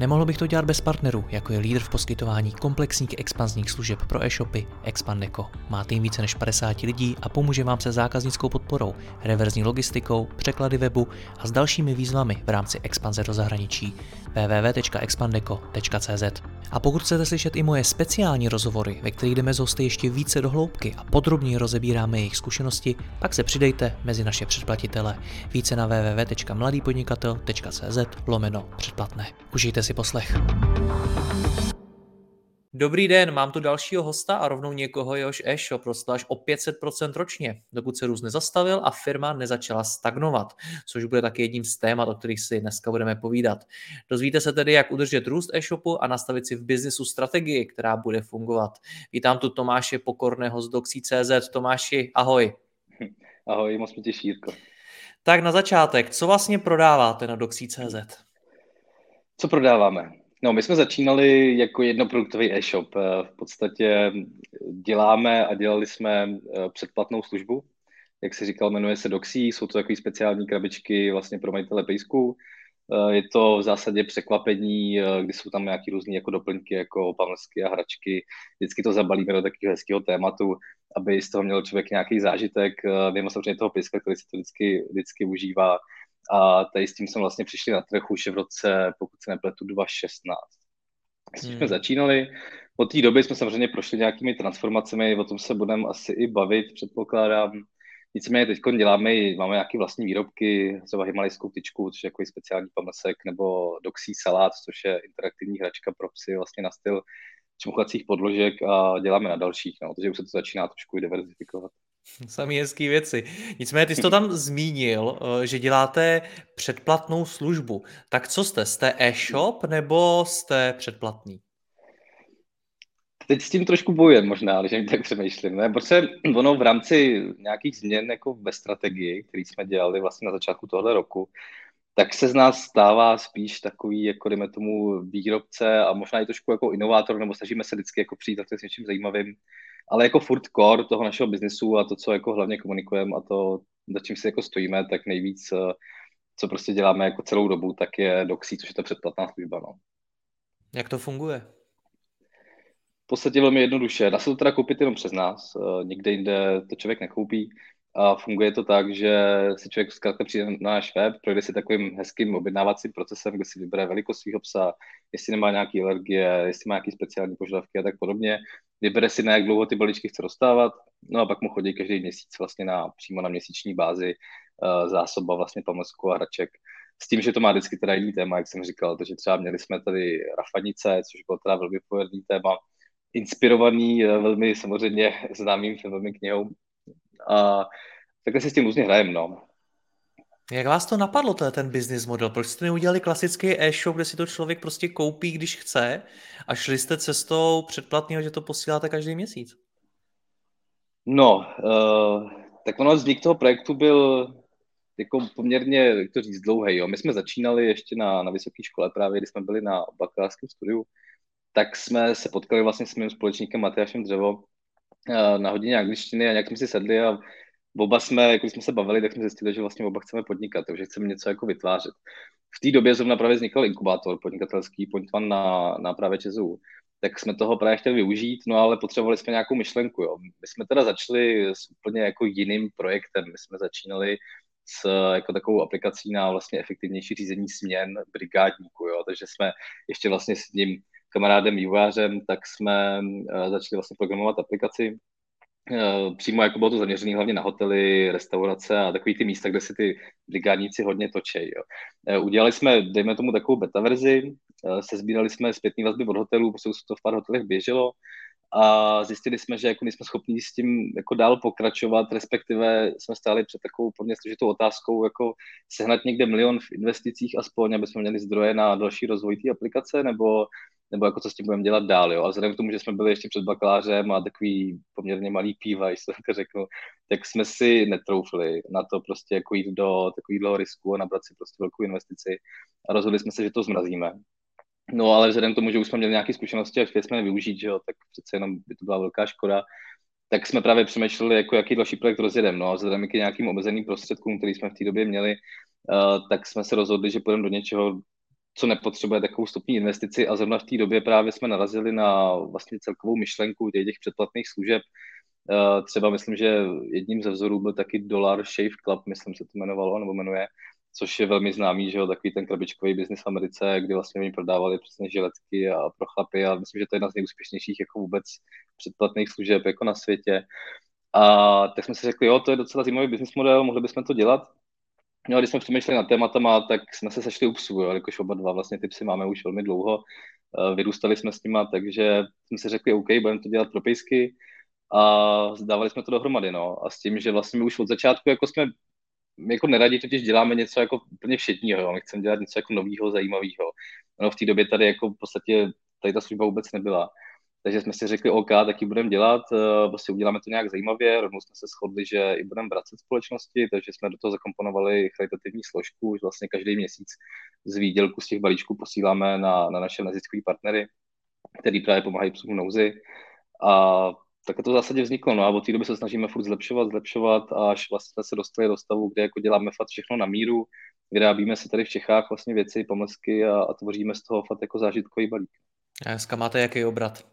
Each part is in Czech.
Nemohl bych to dělat bez partnerů, jako je lídr v poskytování komplexních expanzních služeb pro e-shopy Expandeco. Má tým více než 50 lidí a pomůže vám se zákaznickou podporou, reverzní logistikou, překlady webu a s dalšími výzvami v rámci expanze do zahraničí www.expandeco.cz A pokud chcete slyšet i moje speciální rozhovory, ve kterých jdeme z hosty ještě více do hloubky a podrobněji rozebíráme jejich zkušenosti, pak se přidejte mezi naše předplatitele. Více na www.mladýpodnikatel.cz lomeno předplatné. Užijte si si poslech. Dobrý den, mám tu dalšího hosta a rovnou někoho, jehož e-shop rostl až o 500% ročně, dokud se růst nezastavil a firma nezačala stagnovat, což bude taky jedním z témat, o kterých si dneska budeme povídat. Dozvíte se tedy, jak udržet růst e-shopu a nastavit si v biznisu strategii, která bude fungovat. Vítám tu Tomáše Pokorného z Doxy.cz. Tomáši, ahoj. Ahoj, moc mě těší, Jirko. Tak na začátek, co vlastně prodáváte na Doxy.cz? Co prodáváme? No, my jsme začínali jako jednoproduktový e-shop. Eh, v podstatě děláme a dělali jsme eh, předplatnou službu. Jak se říkal, jmenuje se Doxy, jsou to takové speciální krabičky vlastně pro majitele pejsků. Eh, je to v zásadě překvapení, kdy jsou tam nějaké různé jako doplňky, jako pamlsky a hračky. Vždycky to zabalíme do takového hezkého tématu, aby z toho měl člověk nějaký zážitek. Vím samozřejmě toho pejska, který se to vždycky, vždycky užívá a tady s tím jsme vlastně přišli na trh už v roce, pokud se nepletu, 2016. S tím hmm. jsme začínali. Od té doby jsme samozřejmě prošli nějakými transformacemi, o tom se budeme asi i bavit, předpokládám. Nicméně teď děláme, máme nějaké vlastní výrobky, třeba himalajskou tyčku, což je jako speciální pamlsek, nebo Doxy Salát, což je interaktivní hračka pro psy vlastně na styl čmuchacích podložek a děláme na dalších, no, takže už se to začíná trošku diverzifikovat. Samý hezký věci. Nicméně ty jsi to tam zmínil, eh, že děláte předplatnou službu. Tak co jste? Jste e-shop nebo jste předplatný? Teď s tím trošku bojujem možná, když tak přemýšlím. Ne? Protože ono v rámci nějakých změn jako ve strategii, který jsme dělali vlastně na začátku tohoto roku, tak se z nás stává spíš takový, jako dejme tomu, výrobce a možná i trošku jako inovátor, nebo snažíme se vždycky jako přijít s něčím zajímavým, ale jako furt core toho našeho biznesu a to, co jako hlavně komunikujeme a to, za čím si jako stojíme, tak nejvíc, eh, co prostě děláme jako celou dobu, tak je Doxy, což je ta předplatná služba. No. Jak to funguje? V podstatě velmi jednoduše. Dá se to teda koupit jenom přes nás, eh, nikde jinde to člověk nekoupí. A funguje to tak, že si člověk zkrátka přijde na náš web, projde si takovým hezkým objednávacím procesem, kde si vybere velikost svého psa, jestli nemá nějaké alergie, jestli má nějaké speciální požadavky a tak podobně. Vybere si, na jak dlouho ty balíčky chce dostávat, no a pak mu chodí každý měsíc vlastně na, přímo na měsíční bázi uh, zásoba vlastně pamlsku a hraček. S tím, že to má vždycky teda jiný téma, jak jsem říkal, takže třeba měli jsme tady rafanice, což bylo teda velmi povedný téma, inspirovaný uh, velmi samozřejmě známým filmovým knihou a takhle si s tím různě hrajem, no. Jak vás to napadlo, je ten business model? Proč jste neudělali klasický e-shop, kde si to člověk prostě koupí, když chce a šli jste cestou předplatného, že to posíláte každý měsíc? No, uh, tak ono vznik toho projektu byl jako poměrně, jak to říct, dlouhý. Jo. My jsme začínali ještě na, na vysoké škole právě, když jsme byli na bakalářském studiu, tak jsme se potkali vlastně s mým společníkem Matyášem Dřevo Eh, na hodině angličtiny a nějak jsme si sedli a oba jsme, jako jsme se bavili, tak jsme zjistili, že vlastně oba chceme podnikat, takže chceme něco jako vytvářet. V té době zrovna právě vznikl inkubátor podnikatelský Point One na, na právě ČSU. Tak jsme toho právě chtěli využít, no ale potřebovali jsme nějakou myšlenku. Jo. My jsme teda začali s úplně jako jiným projektem. My jsme začínali s jako takovou aplikací na vlastně efektivnější řízení směn brigádníků, jo. takže jsme ještě vlastně s ním kamarádem vývojářem, tak jsme uh, začali vlastně programovat aplikaci. Uh, přímo jako bylo to zaměřené hlavně na hotely, restaurace a takový ty místa, kde si ty brigádníci hodně točí. Jo. Uh, udělali jsme, dejme tomu, takovou beta verzi, sezbírali jsme zpětný vazby od hotelů, protože to v pár hotelech běželo a zjistili jsme, že jako nejsme schopni s tím jako dál pokračovat, respektive jsme stáli před takovou poměrně složitou otázkou, jako sehnat někde milion v investicích aspoň, aby jsme měli zdroje na další rozvoj té aplikace, nebo nebo jako co s tím budeme dělat dál. Jo? A vzhledem k tomu, že jsme byli ještě před bakalářem a takový poměrně malý píva, když to řeknu, tak jsme si netroufli na to prostě jako jít do takového risku a nabrat si prostě velkou investici a rozhodli jsme se, že to zmrazíme. No ale vzhledem k tomu, že už jsme měli nějaké zkušenosti a chtěli jsme je využít, že jo, tak přece jenom by to byla velká škoda, tak jsme právě přemýšleli, jako jaký další projekt rozjedeme. No a vzhledem k nějakým omezeným prostředkům, který jsme v té době měli, uh, tak jsme se rozhodli, že půjdeme do něčeho, co nepotřebuje takovou stupní investici a zrovna v té době právě jsme narazili na vlastně celkovou myšlenku těch předplatných služeb. Uh, třeba myslím, že jedním ze vzorů byl taky Dollar Shave Club, myslím se to jmenovalo, nebo jmenuje, což je velmi známý, že jo, takový ten krabičkový biznis v Americe, kdy vlastně oni prodávali přesně žiletky a pro chlapy a myslím, že to je jedna z nejúspěšnějších jako vůbec předplatných služeb jako na světě. A tak jsme si řekli, jo, to je docela zajímavý business model, mohli bychom to dělat. No a když jsme přemýšleli nad tématama, tak jsme se sešli u psů, jakož oba dva vlastně ty psy máme už velmi dlouho, eh, vyrůstali jsme s nima, takže jsme si řekli, OK, budeme to dělat pro pejsky a zdávali jsme to dohromady, no. A s tím, že vlastně my už od začátku jako jsme my jako neradi totiž děláme něco jako úplně všetního, jo. my chceme dělat něco jako nového, zajímavého. No v té době tady jako v podstatě tady ta služba vůbec nebyla. Takže jsme si řekli, OK, tak ji budeme dělat, eh, prostě uděláme to nějak zajímavě, rovnou jsme se shodli, že i budeme vracet společnosti, takže jsme do toho zakomponovali charitativní složku, že vlastně každý měsíc z výdělku z těch balíčků posíláme na, na naše neziskové partnery, který právě pomáhají psům nouzi. A tak to v zásadě vzniklo. No a od té doby se snažíme furt zlepšovat, zlepšovat, až vlastně jsme se dostali do stavu, kde jako děláme fakt všechno na míru, vyrábíme si tady v Čechách vlastně věci, pomlsky a, a tvoříme z toho fakt jako zážitkový balík. A dneska máte jaký obrat?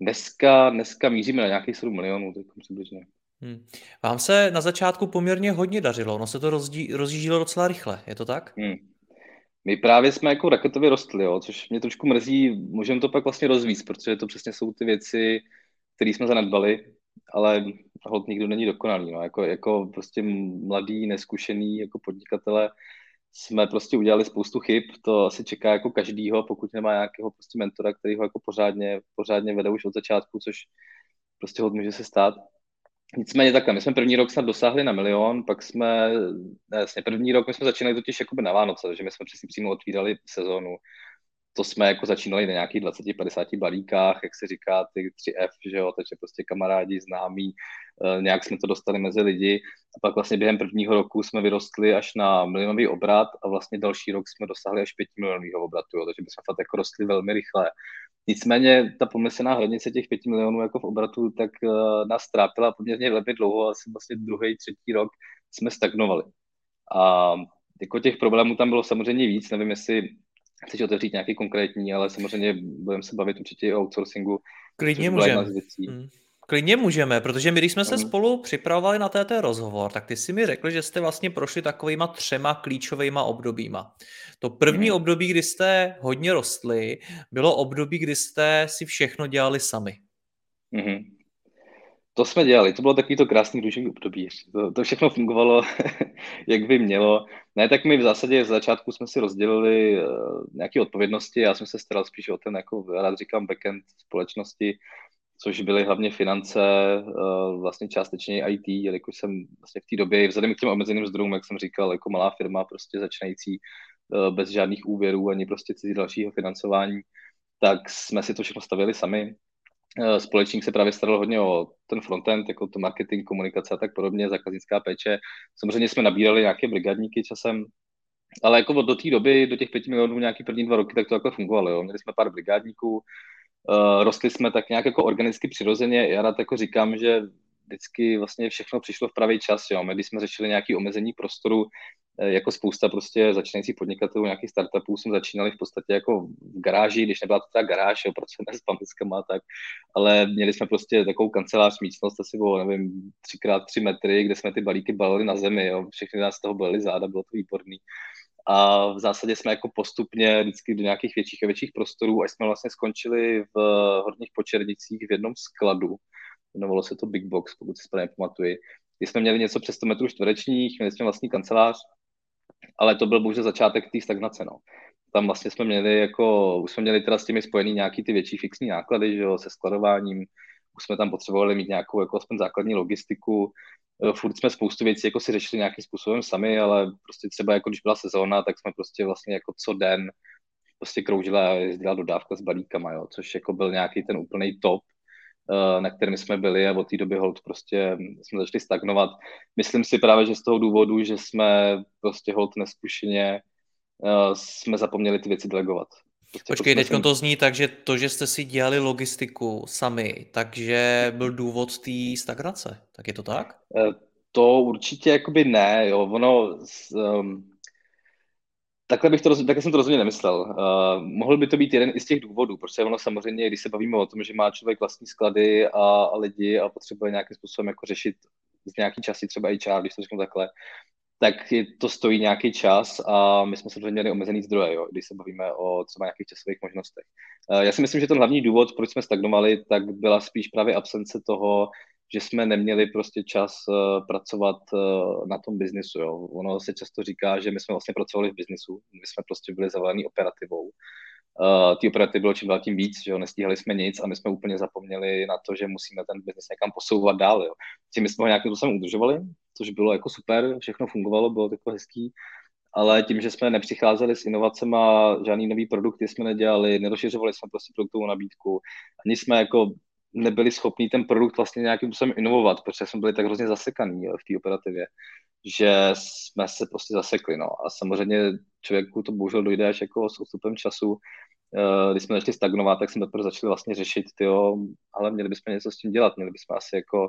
Dneska, dneska míříme na nějakých 7 milionů, tak přibližně. Hmm. Vám se na začátku poměrně hodně dařilo, no se to rozdí, rozjíždělo docela rychle, je to tak? Hmm. My právě jsme jako raketově rostli, jo, což mě trošku mrzí, můžeme to pak vlastně rozvíct, protože to přesně jsou ty věci, které jsme zanedbali, ale hod nikdo není dokonalý. No. Jako, jako prostě mladý, neskušený jako podnikatele jsme prostě udělali spoustu chyb, to asi čeká jako každýho, pokud nemá nějakého prostě mentora, který ho jako pořádně, pořádně vede už od začátku, což prostě hod může se stát. Nicméně takhle, my jsme první rok snad dosáhli na milion, pak jsme, ne, jasně, první rok my jsme začínali totiž jakoby na Vánoce, takže my jsme přesně přímo otvírali sezónu. To jsme jako začínali na nějakých 20-50 balíkách, jak se říká, ty 3F, že jo, takže prostě kamarádi, známí, eh, nějak jsme to dostali mezi lidi a pak vlastně během prvního roku jsme vyrostli až na milionový obrat a vlastně další rok jsme dosáhli až 5 milionového obratu, jo, takže jsme fakt jako rostli velmi rychle. Nicméně ta pomyslná hranice těch 5 milionů jako v obratu, tak uh, nás trápila poměrně velmi dlouho, asi vlastně druhý, třetí rok jsme stagnovali. A jako těch problémů tam bylo samozřejmě víc, nevím, jestli chceš otevřít nějaký konkrétní, ale samozřejmě budeme se bavit určitě i o outsourcingu. Klidně můžeme. Klidně můžeme, protože my, když jsme se spolu připravovali na této rozhovor, tak ty si mi řekl, že jste vlastně prošli takovýma třema klíčovýma obdobíma. To první mm. období, kdy jste hodně rostli, bylo období, kdy jste si všechno dělali sami. Mm-hmm. To jsme dělali, to bylo takový to krásný růžový období. To, to všechno fungovalo, jak by mělo. Ne, tak my v zásadě v začátku jsme si rozdělili uh, nějaké odpovědnosti, já jsem se staral spíš o ten, jako rád říkám, backend společnosti, což byly hlavně finance, uh, vlastně částečně IT, jelikož jsem vlastně v té době, vzhledem k těm omezeným zdrojům, jak jsem říkal, jako malá firma, prostě začínající, uh, bez žádných úvěrů ani prostě cizí dalšího financování, tak jsme si to všechno stavili sami. Uh, společník se právě staral hodně o ten frontend, jako to marketing, komunikace a tak podobně, zákaznická péče. Samozřejmě jsme nabírali nějaké brigadníky časem, ale jako do té doby, do těch pěti milionů nějaký první dva roky, tak to jako fungovalo. Jo. Měli jsme pár brigádníků, uh, rostli jsme tak nějak jako organicky přirozeně. Já rád jako říkám, že vždycky vlastně všechno přišlo v pravý čas. Jo. My, když jsme řešili nějaký omezení prostoru, eh, jako spousta prostě začínajících podnikatelů, nějakých startupů, jsme začínali v podstatě jako v garáži, když nebyla to ta garáž, jo, protože s pampickama tak, ale měli jsme prostě takovou kancelář místnost, asi bylo, nevím, třikrát tři metry, kde jsme ty balíky balili na zemi, jo, všechny nás z toho balili záda, bylo to výborný a v zásadě jsme jako postupně vždycky do nějakých větších a větších prostorů, až jsme vlastně skončili v Horních Počernicích v jednom skladu. Jmenovalo se to Big Box, pokud si správně pamatuji. Kdy jsme měli něco přes 100 metrů čtverečních, měli jsme vlastní kancelář, ale to byl bohužel začátek té stagnace. No. Tam vlastně jsme měli jako, už jsme měli teda s těmi spojený nějaký ty větší fixní náklady, že jo, se skladováním, už jsme tam potřebovali mít nějakou jako aspoň základní logistiku, Eh, furt jsme spoustu věcí jako si řešili nějakým způsobem sami, ale prostě třeba jako když byla sezóna, tak jsme prostě vlastně jako co den prostě kroužila a jezdila dodávka s balíkama, jo, což jako byl nějaký ten úplný top, na kterém jsme byli a od té doby hold prostě jsme začali stagnovat. Myslím si právě, že z toho důvodu, že jsme prostě hold neskušeně eh, jsme zapomněli ty věci delegovat. Prostě Počkej, teď to zní tak, že to, že jste si dělali logistiku sami, takže byl důvod té stagnace. Tak je to tak? Eh, to určitě jakoby ne, jo. Ono, um, Takhle, bych to, takhle jsem to rozhodně nemyslel. Uh, mohl by to být jeden i z těch důvodů, protože ono samozřejmě, když se bavíme o tom, že má člověk vlastní sklady a, a lidi a potřebuje nějakým způsobem jako řešit z nějaký časy, třeba i čas, když to řeknu takhle, tak to stojí nějaký čas a my jsme samozřejmě měli omezený zdroje, jo, když se bavíme o třeba nějakých časových možnostech. Uh, já si myslím, že ten hlavní důvod, proč jsme stagnovali, tak byla spíš právě absence toho, že jsme neměli prostě čas uh, pracovat uh, na tom biznisu. Jo. Ono se často říká, že my jsme vlastně pracovali v biznisu, my jsme prostě byli zavalený operativou. Uh, ty operativy bylo čím dál tím víc, že jo, nestíhali jsme nic a my jsme úplně zapomněli na to, že musíme ten biznis někam posouvat dál. Jo. Tím my jsme ho nějakým způsobem udržovali, což bylo jako super, všechno fungovalo, bylo to jako hezký, ale tím, že jsme nepřicházeli s inovacemi, žádný nový produkty jsme nedělali, nerozšiřovali jsme prostě produktovou nabídku, ani jsme jako nebyli schopni ten produkt vlastně nějakým způsobem inovovat, protože jsme byli tak hrozně zasekaný v té operativě, že jsme se prostě zasekli. No. A samozřejmě člověku to bohužel dojde až jako s odstupem času. Eh, když jsme začali stagnovat, tak jsme teprve začali vlastně řešit, tyjo, ale měli bychom něco s tím dělat, měli bychom asi jako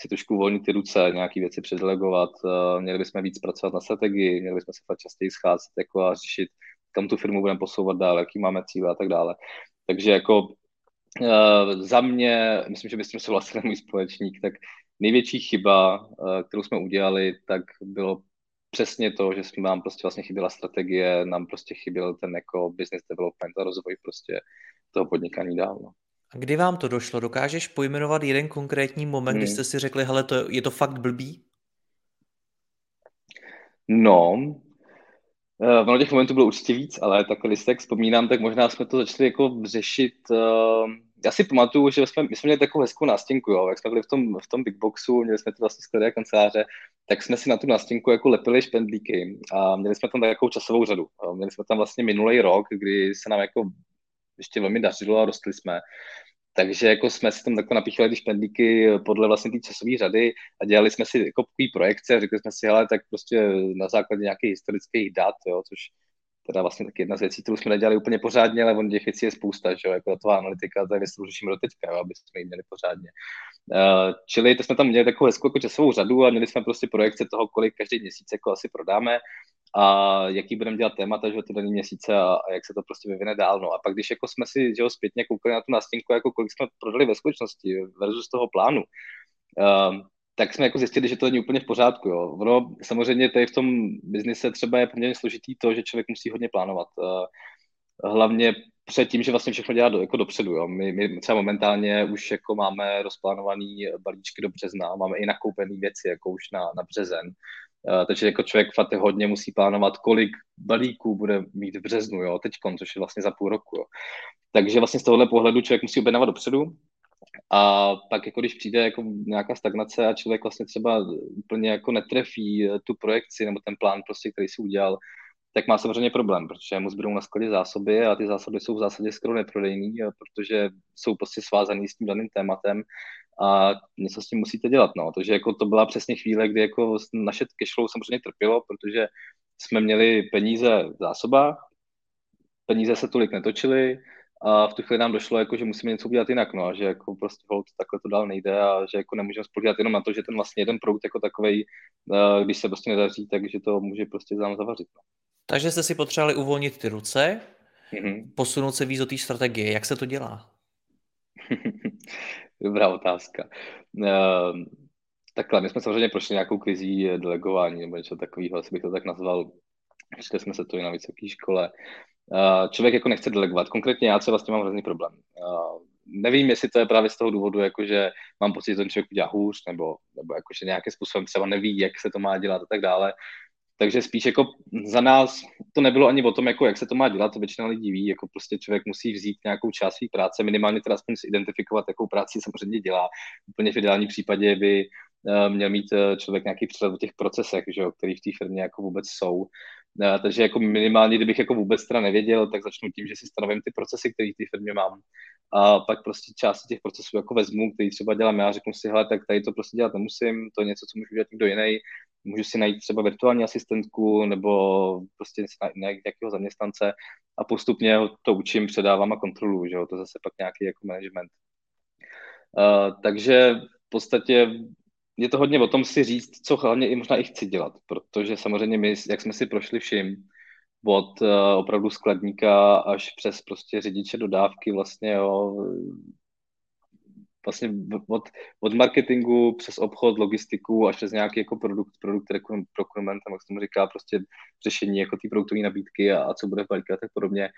si trošku uvolnit ty ruce, nějaké věci předelegovat, eh, měli bychom víc pracovat na strategii, měli bychom se fakt častěji scházet jako a řešit, kam tu firmu budeme posouvat dál, jaký máme cíle a tak dále. Takže jako Uh, za mě, myslím, že by s tím souhlasil můj společník, tak největší chyba, uh, kterou jsme udělali, tak bylo přesně to, že jsme nám prostě vlastně chyběla strategie, nám prostě chyběl ten jako business development a rozvoj prostě toho podnikání dál. No. A kdy vám to došlo? Dokážeš pojmenovat jeden konkrétní moment, hmm. kdy jste si řekli, hele, to, je to fakt blbý? No, Uh, ono těch momentů bylo určitě víc, ale tak když tak vzpomínám, tak možná jsme to začali jako řešit. Uh, já si pamatuju, že jsme, my jsme měli takovou hezkou nástěnku, jo, jak jsme byli v tom, v tom big boxu, měli jsme to vlastně skladé kanceláře, tak jsme si na tu nástěnku jako lepili špendlíky a měli jsme tam takovou časovou řadu. Měli jsme tam vlastně minulý rok, kdy se nám jako ještě velmi dařilo a rostli jsme. Takže jako jsme si tam takhle napíchali ty špendlíky podle vlastně té časové řady a dělali jsme si jako projekce a řekli jsme si, hele, tak prostě na základě nějakých historických dat, jo, což teda vlastně taky jedna z věcí, kterou jsme nedělali úplně pořádně, ale on těch věcí je spousta, že jo, jako toho analytika, to je věc, kterou řešíme do teďka, jo, aby jsme ji měli pořádně. Uh, čili to jsme tam měli takovou hezkou jako časovou řadu a měli jsme prostě projekce toho, kolik každý měsíc jako asi prodáme a jaký budeme dělat témata, že ty daný měsíce a, a, jak se to prostě vyvine dál. No a pak, když jako jsme si že jo, zpětně koukali na tu nástěnku, jako kolik jsme prodali ve skutečnosti versus toho plánu, uh, tak jsme jako zjistili, že to není úplně v pořádku. Jo. Ono samozřejmě tady v tom biznise třeba je poměrně složitý to, že člověk musí hodně plánovat. Uh, hlavně před tím, že vlastně všechno dělá do, jako dopředu. Jo. My, my třeba momentálně už jako máme rozplánovaný balíčky do března, máme i nakoupené věci jako už na, na březen. Uh, takže jako člověk fakt hodně musí plánovat, kolik balíků bude mít v březnu, jo, teď, což je vlastně za půl roku. Jo. Takže vlastně z tohohle pohledu člověk musí objednávat dopředu a pak jako když přijde jako nějaká stagnace a člověk vlastně třeba úplně jako netrefí tu projekci nebo ten plán prostě, který si udělal, tak má samozřejmě problém, protože mu zbydou na skladě zásoby a ty zásoby jsou v zásadě skoro neprodejný, protože jsou prostě svázaný s tím daným tématem a něco s tím musíte dělat. No. Takže jako to byla přesně chvíle, kdy jako naše cashflow samozřejmě trpělo, protože jsme měli peníze v zásobách, peníze se tolik netočily a v tu chvíli nám došlo, jako, že musíme něco udělat jinak, no, že jako prostě hold, takhle to dál nejde a že jako nemůžeme spolíhat jenom na to, že ten vlastně jeden produkt jako takový, eh, když se prostě nedaří, takže to může prostě nám zavařit. No. Takže jste si potřebovali uvolnit ty ruce, mm-hmm. posunout se víc do té strategie. Jak se to dělá? Dobrá otázka. Uh, takhle, my jsme samozřejmě prošli nějakou krizí delegování nebo něco takového, asi bych to tak nazval. Čili jsme se to i na vysoké škole. Uh, člověk jako nechce delegovat. Konkrétně já třeba s tím mám hrozný problém. Uh, nevím, jestli to je právě z toho důvodu, jako že mám pocit, že ten člověk udělá hůř, nebo, nebo jako, že nějakým způsobem třeba neví, jak se to má dělat a tak dále. Takže spíš jako za nás to nebylo ani o tom, jako jak se to má dělat, to většina lidí ví, jako prostě člověk musí vzít nějakou část své práce, minimálně teda aspoň identifikovat, jakou práci samozřejmě dělá. Úplně v ideálním případě by uh, měl mít uh, člověk nějaký přehled o těch procesech, že jo, který v té firmě jako vůbec jsou. Uh, takže jako minimálně, kdybych jako vůbec teda nevěděl, tak začnu tím, že si stanovím ty procesy, které v té firmě mám. A pak prostě části těch procesů jako vezmu, který třeba dělám já, řeknu si, hele, tak tady to prostě dělat nemusím, to je něco, co můžu dělat někdo jiný, můžu si najít třeba virtuální asistentku nebo prostě nějakého zaměstnance a postupně to učím, předávám a kontroluji, že jo, to zase pak nějaký jako management. Uh, takže v podstatě je to hodně o tom si říct, co hlavně i možná i chci dělat, protože samozřejmě my, jak jsme si prošli vším, od uh, opravdu skladníka až přes prostě řidiče dodávky vlastně, jo, vlastně od, od marketingu přes obchod, logistiku až přes nějaký jako produkt, produkt procurement, jak se tomu říká, prostě řešení jako té produktové nabídky a, a co bude v balíku a tak podobně,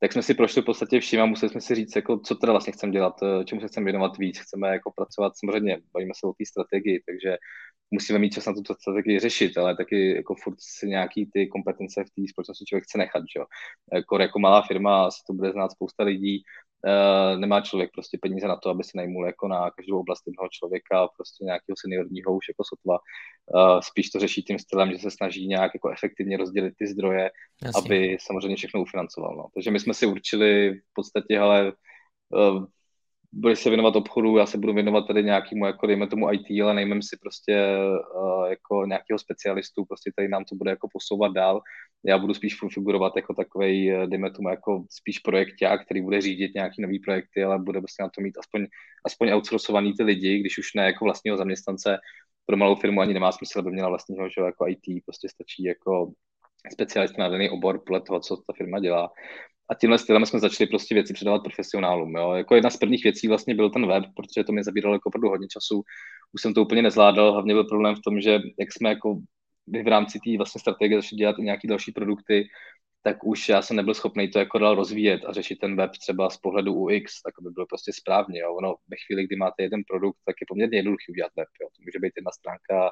tak jsme si prošli v podstatě vším a museli jsme si říct, jako, co teda vlastně chceme dělat, eh, čemu se chceme věnovat víc, chceme jako pracovat, samozřejmě bavíme se o té strategii, takže musíme mít čas na tu strategii řešit, ale taky jako furt si nějaký ty kompetence v té společnosti člověk chce nechat, že. Jako, jako malá firma se to bude znát spousta lidí, uh, nemá člověk prostě peníze na to, aby si najmul jako na každou oblast jednoho člověka, prostě nějakého seniorního už jako sotva. Uh, spíš to řeší tím stylem, že se snaží nějak jako efektivně rozdělit ty zdroje, Jasně. aby samozřejmě všechno ufinancoval. No. Takže my jsme si určili v podstatě, ale uh, budeš se věnovat obchodu, já se budu věnovat tady nějakému, jako dejme tomu IT, ale nejmem si prostě uh, jako nějakého specialistu, prostě tady nám to bude jako posouvat dál. Já budu spíš figurovat jako takový, eh, dejme tomu, jako spíš projekták, který bude řídit nějaký nový projekty, ale bude prostě na to mít aspoň, aspoň outsourcovaný ty lidi, když už ne jako vlastního zaměstnance, pro malou firmu ani nemá smysl, aby měla vlastního, že jako IT, prostě stačí jako specialista na daný obor podle toho, co ta firma dělá a tímhle stylem jsme začali prostě věci předávat profesionálům. Jo. Jako jedna z prvních věcí vlastně byl ten web, protože to mě zabíralo jako opravdu hodně času. Už jsem to úplně nezvládal, hlavně byl problém v tom, že jak jsme jako v rámci té vlastně strategie začali dělat i nějaké další produkty, tak už já jsem nebyl schopný to jako dál rozvíjet a řešit ten web třeba z pohledu UX, tak aby bylo prostě správně. Jo. Ono ve chvíli, kdy máte jeden produkt, tak je poměrně jednoduchý udělat web. Jo. To může být jedna stránka,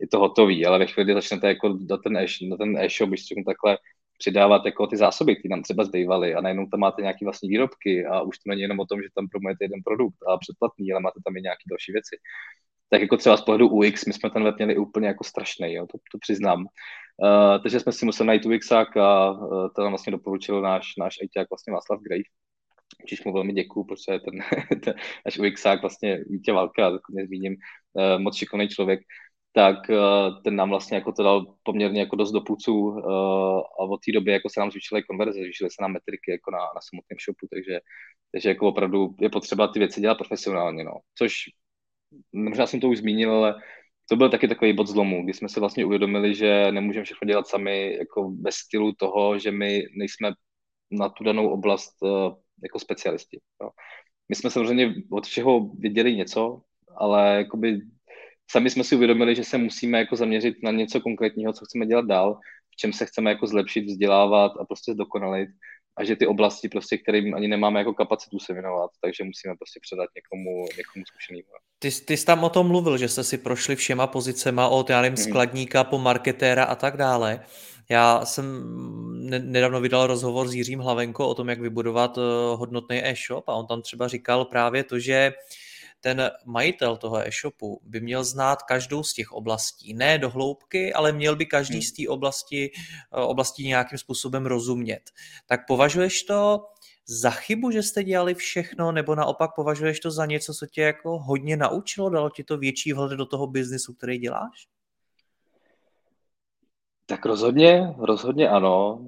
je to hotový, ale ve chvíli, kdy začnete jako do ten, e- do ten e-shop, když takhle, přidávat jako ty zásoby, které nám třeba zbývaly a najednou tam máte nějaké vlastní výrobky a už to není jenom o tom, že tam promujete jeden produkt a předplatný, ale máte tam i nějaké další věci. Tak jako třeba z pohledu UX, my jsme ten web měli úplně jako strašný, jo, to, to přiznám. Uh, takže jsme si museli najít UXák a uh, to nám vlastně doporučil náš, náš ITák vlastně Václav Grave. Čiž mu velmi děkuju, protože ten, ten náš UXák vlastně Vítě Valka, nezmíním, uh, moc šikovný člověk, tak uh, ten nám vlastně jako to dal poměrně jako dost do půců uh, a od té doby jako se nám zvýšily konverze, zvýšily se nám metriky jako na, na samotném shopu, takže, takže jako opravdu je potřeba ty věci dělat profesionálně, no. Což možná jsem to už zmínil, ale to byl taky takový bod zlomu, kdy jsme se vlastně uvědomili, že nemůžeme všechno dělat sami jako ve stylu toho, že my nejsme na tu danou oblast uh, jako specialisti. Jo. My jsme samozřejmě od všeho věděli něco, ale jakoby sami jsme si uvědomili, že se musíme jako zaměřit na něco konkrétního, co chceme dělat dál, v čem se chceme jako zlepšit, vzdělávat a prostě zdokonalit a že ty oblasti, prostě, kterým ani nemáme jako kapacitu se věnovat, takže musíme prostě předat někomu, někomu zkušenému. Ty, ty jsi tam o tom mluvil, že jste si prošli všema pozicema od, já nevím, mhm. skladníka po marketéra a tak dále. Já jsem nedávno vydal rozhovor s Jiřím Hlavenko o tom, jak vybudovat eh, hodnotný e-shop a on tam třeba říkal právě to, že uh, ten majitel toho e-shopu by měl znát každou z těch oblastí. Ne do hloubky, ale měl by každý hmm. z té oblasti, eh, oblasti nějakým způsobem rozumět. Tak považuješ to za chybu, že jste dělali všechno, nebo naopak považuješ to za něco, co tě jako hodně naučilo, dalo ti to větší vhled do toho biznisu, který děláš? Tak rozhodně, rozhodně ano.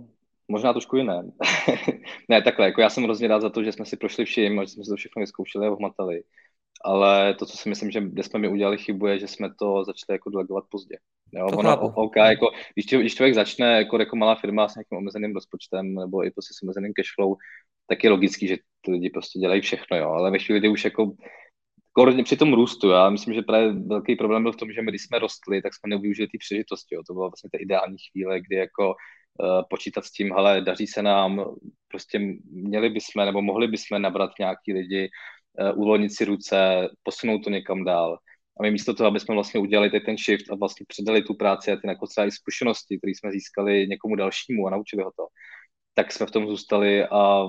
Možná trošku jiné. ne, takhle, jako já jsem hrozně rád za to, že jsme si prošli vším, že jsme si to všechno vyzkoušeli a ohmatali ale to, co si myslím, že kde jsme mi udělali chybu, je, že jsme to začali jako delegovat pozdě. Jo, to ono, OK, jako, když, když člověk začne jako, jako malá firma s nějakým omezeným rozpočtem nebo i prostě s omezeným cashflow, tak je logický, že ty lidi prostě dělají všechno, jo. ale ve chvíli, kdy už jako Korodně při tom růstu, já myslím, že právě velký problém byl v tom, že my, když jsme rostli, tak jsme nevyužili ty příležitosti. Jo. To byla vlastně ta ideální chvíle, kdy jako uh, počítat s tím, ale daří se nám, prostě měli bychom nebo mohli bychom nabrat nějaký lidi, uvolnit si ruce, posunout to někam dál. A my místo toho, aby jsme vlastně udělali ten shift a vlastně předali tu práci a ty jako třeba i zkušenosti, které jsme získali někomu dalšímu a naučili ho to, tak jsme v tom zůstali a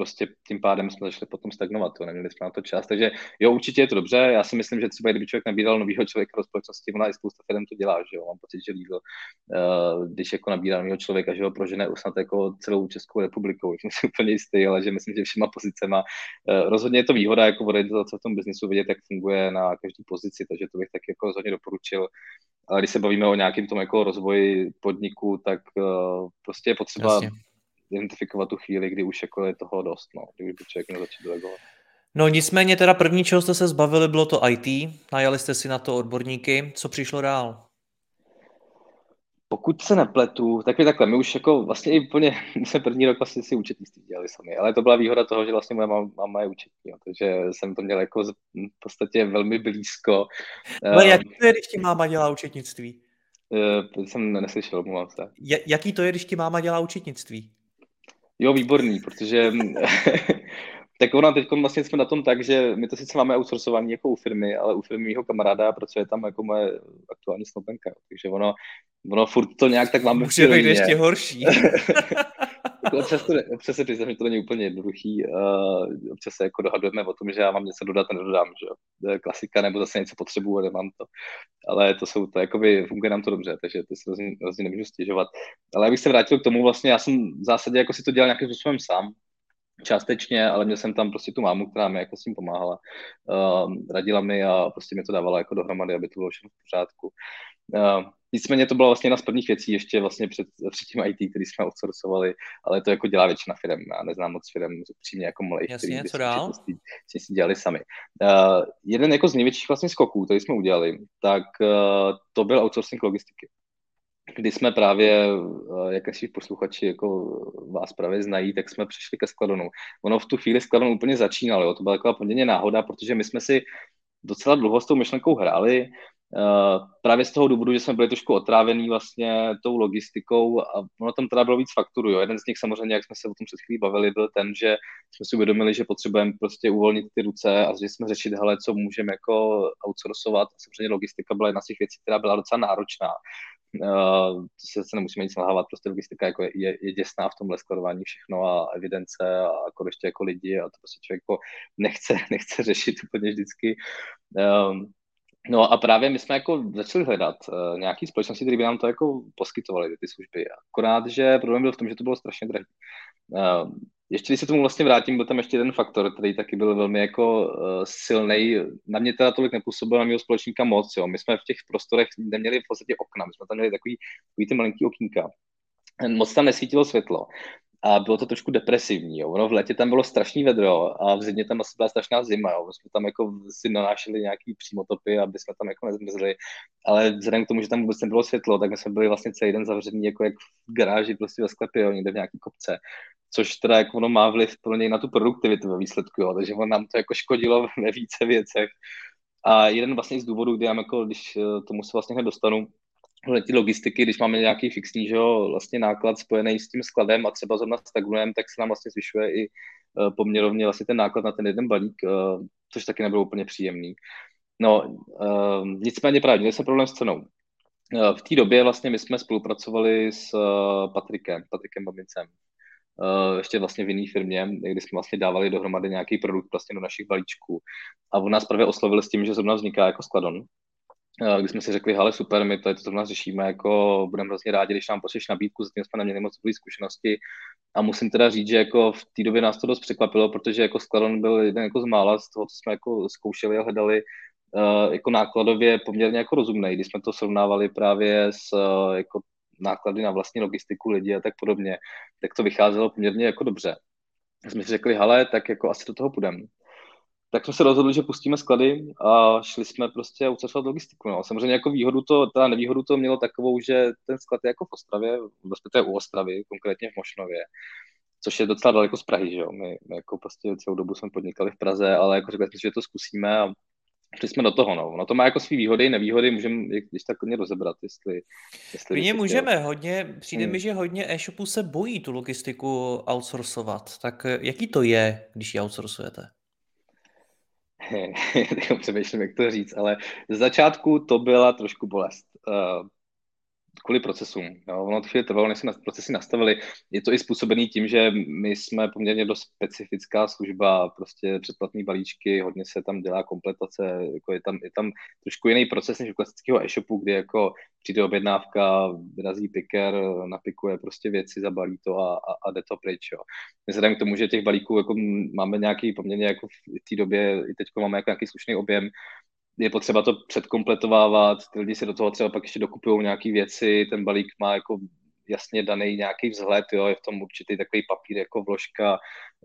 prostě tím pádem jsme začali potom stagnovat, to neměli jsme na to čas. Takže jo, určitě je to dobře. Já si myslím, že třeba kdyby člověk nabíral nového člověka do společnosti, ona i spousta firm to dělá, že jo. Mám pocit, že Lidl, uh, když jako nabírá nového člověka, že ho prožene snad jako celou Českou republikou, jsem si úplně jistý, ale že myslím, že všema pozicema. Uh, rozhodně je to výhoda jako orientace v tom biznisu vidět, jak funguje na každý pozici, takže to bych tak jako rozhodně doporučil. Ale když se bavíme o nějakém tom jako rozvoji podniku, tak uh, prostě je potřeba Jasně identifikovat tu chvíli, kdy už jako je toho dost, no, kdy by člověk měl začít delegovat. No nicméně teda první, čeho jste se zbavili, bylo to IT, najali jste si na to odborníky, co přišlo dál? Pokud se nepletu, tak je takhle, my už jako vlastně i úplně, my jsme první rok vlastně si účetnictví dělali sami, ale to byla výhoda toho, že vlastně moje máma je účetní, takže jsem to měl jako v podstatě velmi blízko. Ale jak to je, když ti máma dělá účetnictví? Uh, jsem neslyšel, mluvám se. jaký to je, když ti máma dělá účetnictví? Jo, výborný, protože tak ona teď vlastně jsme na tom tak, že my to sice máme outsourcování jako u firmy, ale u firmy mého kamaráda pracuje tam jako moje aktuální snoubenka, takže ono, ono furt to nějak tak máme Může být ještě horší. občas, to, občas se přiznám, že to není úplně jednoduchý. Uh, občas se jako dohadujeme o tom, že já mám něco dodat a nedodám, že klasika, nebo zase něco potřebuju a nemám to. Ale to jsou to, jakoby funguje nám to dobře, takže to si rozhodně, rozhodně nemůžu stěžovat. Ale abych se vrátil k tomu, vlastně já jsem v zásadě jako si to dělal nějakým způsobem sám, částečně, ale měl jsem tam prostě tu mámu, která mi jako s tím pomáhala, uh, radila mi a prostě mi to dávala jako dohromady, aby to bylo všechno v pořádku. Uh, nicméně to byla vlastně jedna z prvních věcí ještě vlastně před, před tím IT, který jsme outsourcovali, ale to jako dělá většina firm. Já neznám moc firm přímě jako malých, Jasně, co dál? Si, si dělali sami. Uh, jeden jako z největších vlastně skoků, který jsme udělali, tak uh, to byl outsourcing logistiky kdy jsme právě, eh, jak asi posluchači jako vás právě znají, tak jsme přišli ke Skladonu. Ono v tu chvíli Skladon úplně začínalo, jo. to byla taková poměrně náhoda, protože my jsme si docela dlouho s tou myšlenkou hráli, Uh, právě z toho důvodu, že jsme byli trošku otrávený vlastně tou logistikou a ono tam teda bylo víc fakturů. Jo. Jeden z nich samozřejmě, jak jsme se o tom před chvílí bavili, byl ten, že jsme si uvědomili, že potřebujeme prostě uvolnit ty ruce a že jsme řešit, hele, co můžeme jako outsourcovat. Samozřejmě logistika byla jedna z těch věcí, která byla docela náročná. Uh, to se, se nemusíme nic nalhávat, prostě logistika jako je, je, je děsná v tomhle skladování všechno a evidence a jako ještě jako lidi a to prostě člověk jako nechce, nechce řešit úplně vždycky. Um, No a právě my jsme jako začali hledat uh, nějaký společnosti, které by nám to jako poskytovaly, ty služby. Akorát, že problém byl v tom, že to bylo strašně drahé. Uh, ještě když se tomu vlastně vrátím, byl tam ještě jeden faktor, který taky byl velmi jako uh, silný. Na mě teda tolik nepůsobil na mého společníka moc. Jo. My jsme v těch prostorech neměli v podstatě okna, my jsme tam měli takový, takový ty malinký okýnka. Moc tam nesvítilo světlo a bylo to trošku depresivní. Jo. Ono v létě tam bylo strašný vedro a v zimě tam asi byla strašná zima. Jo. My jsme tam jako si nanášeli nějaký přímotopy, aby jsme tam jako nezmrzli, ale vzhledem k tomu, že tam vůbec nebylo světlo, tak my jsme byli vlastně celý den zavření jako jak v garáži, prostě ve sklepě, jo, někde v nějaký kopce. Což teda jako ono má vliv pro něj na tu produktivitu ve výsledku, jo. takže on nám to jako škodilo ve více věcech. A jeden vlastně z důvodů, kdy já jako, když eh, tomu se vlastně dostanu, ty logistiky, když máme nějaký fixní že jo, vlastně náklad spojený s tím skladem a třeba zrovna stagnujeme, tak se nám vlastně zvyšuje i uh, poměrovně vlastně ten náklad na ten jeden balík, uh, což taky nebylo úplně příjemný. No, uh, nicméně právě měli jsme problém s cenou. V té době vlastně my jsme spolupracovali s Patrikem, Patrikem Babincem, ještě vlastně v jiné firmě, kdy jsme vlastně dávali dohromady nějaký produkt vlastně do našich balíčků. A on nás právě oslovil s tím, že zrovna vzniká jako skladon, když jsme si řekli, hele super, my tady to zrovna řešíme, jako budeme hrozně rádi, když nám pošleš nabídku, zatím jsme neměli moc dobré zkušenosti a musím teda říct, že jako v té době nás to dost překvapilo, protože jako Skladon byl jeden jako z mála z toho, co jsme jako zkoušeli a hledali, uh, jako nákladově poměrně jako rozumný, když jsme to srovnávali právě s uh, jako náklady na vlastní logistiku lidí a tak podobně, tak to vycházelo poměrně jako dobře. Jsme si řekli, hele, tak jako asi do toho půjdeme tak jsme se rozhodli, že pustíme sklady a šli jsme prostě outsourcovat logistiku. No. Samozřejmě jako výhodu to, teda nevýhodu to mělo takovou, že ten sklad je jako v Ostravě, respektive u Ostravy, konkrétně v Mošnově, což je docela daleko z Prahy, že jo. My, my jako prostě celou dobu jsme podnikali v Praze, ale jako řekli jsme že to zkusíme a šli jsme do toho, no. No to má jako svý výhody, nevýhody, můžeme když tak hodně rozebrat, jestli... jestli My můžeme, hodně, přijde hmm. mi, že hodně e-shopů se bojí tu logistiku outsourcovat. Tak jaký to je, když ji outsourcujete? přemýšlím, jak to říct, ale z začátku to byla trošku bolest. Kvůli procesům. Jo. Ono chvíli trvalo, než se na, procesy nastavili. Je to i způsobený tím, že my jsme poměrně dost specifická služba, prostě předplatné balíčky, hodně se tam dělá kompletace, jako je, tam, je tam trošku jiný proces než u klasického e-shopu, kdy jako přijde objednávka, vyrazí picker, napikuje prostě věci, zabalí to a, a, a jde to pryč. Jo. Vzhledem k tomu, že těch balíků jako máme nějaký poměrně jako v té době, i teď máme jako nějaký slušný objem, je potřeba to předkompletovávat, ty lidi si do toho třeba pak ještě dokupují nějaké věci, ten balík má jako jasně daný nějaký vzhled, jo, je v tom určitý takový papír jako vložka,